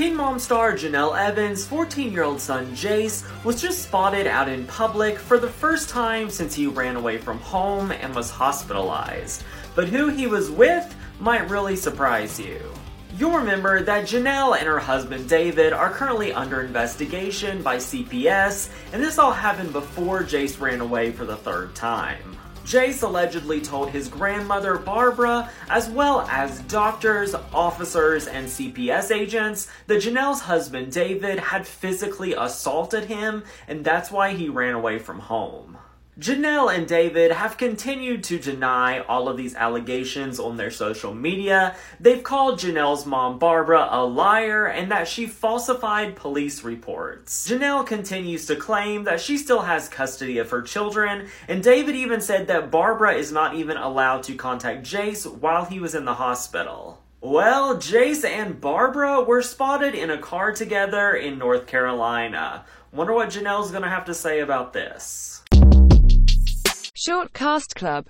Teen Mom star Jenelle Evans' 14 year old son Jace was just spotted out in public for the first time since he ran away from home and was hospitalized. But who he was with might really surprise you. You'll remember that Jenelle and her husband David are currently under investigation by CPS, and this all happened before Jace ran away for the third time. Jace allegedly told his grandmother Barbara, as well as doctors, officers, and CPS agents, that Jenelle's husband David had physically assaulted him, and that's why he ran away from home. Jenelle and David have continued to deny all of these allegations on their social media. They've called Jenelle's mom Barbara a liar and that she falsified police reports. Jenelle continues to claim that she still has custody of her children, and David even said that Barbara is not even allowed to contact Jace while he was in the hospital. Well, Jace and Barbara were spotted in a car together in North Carolina. Wonder what Jenelle's gonna have to say about this. Short Cast Club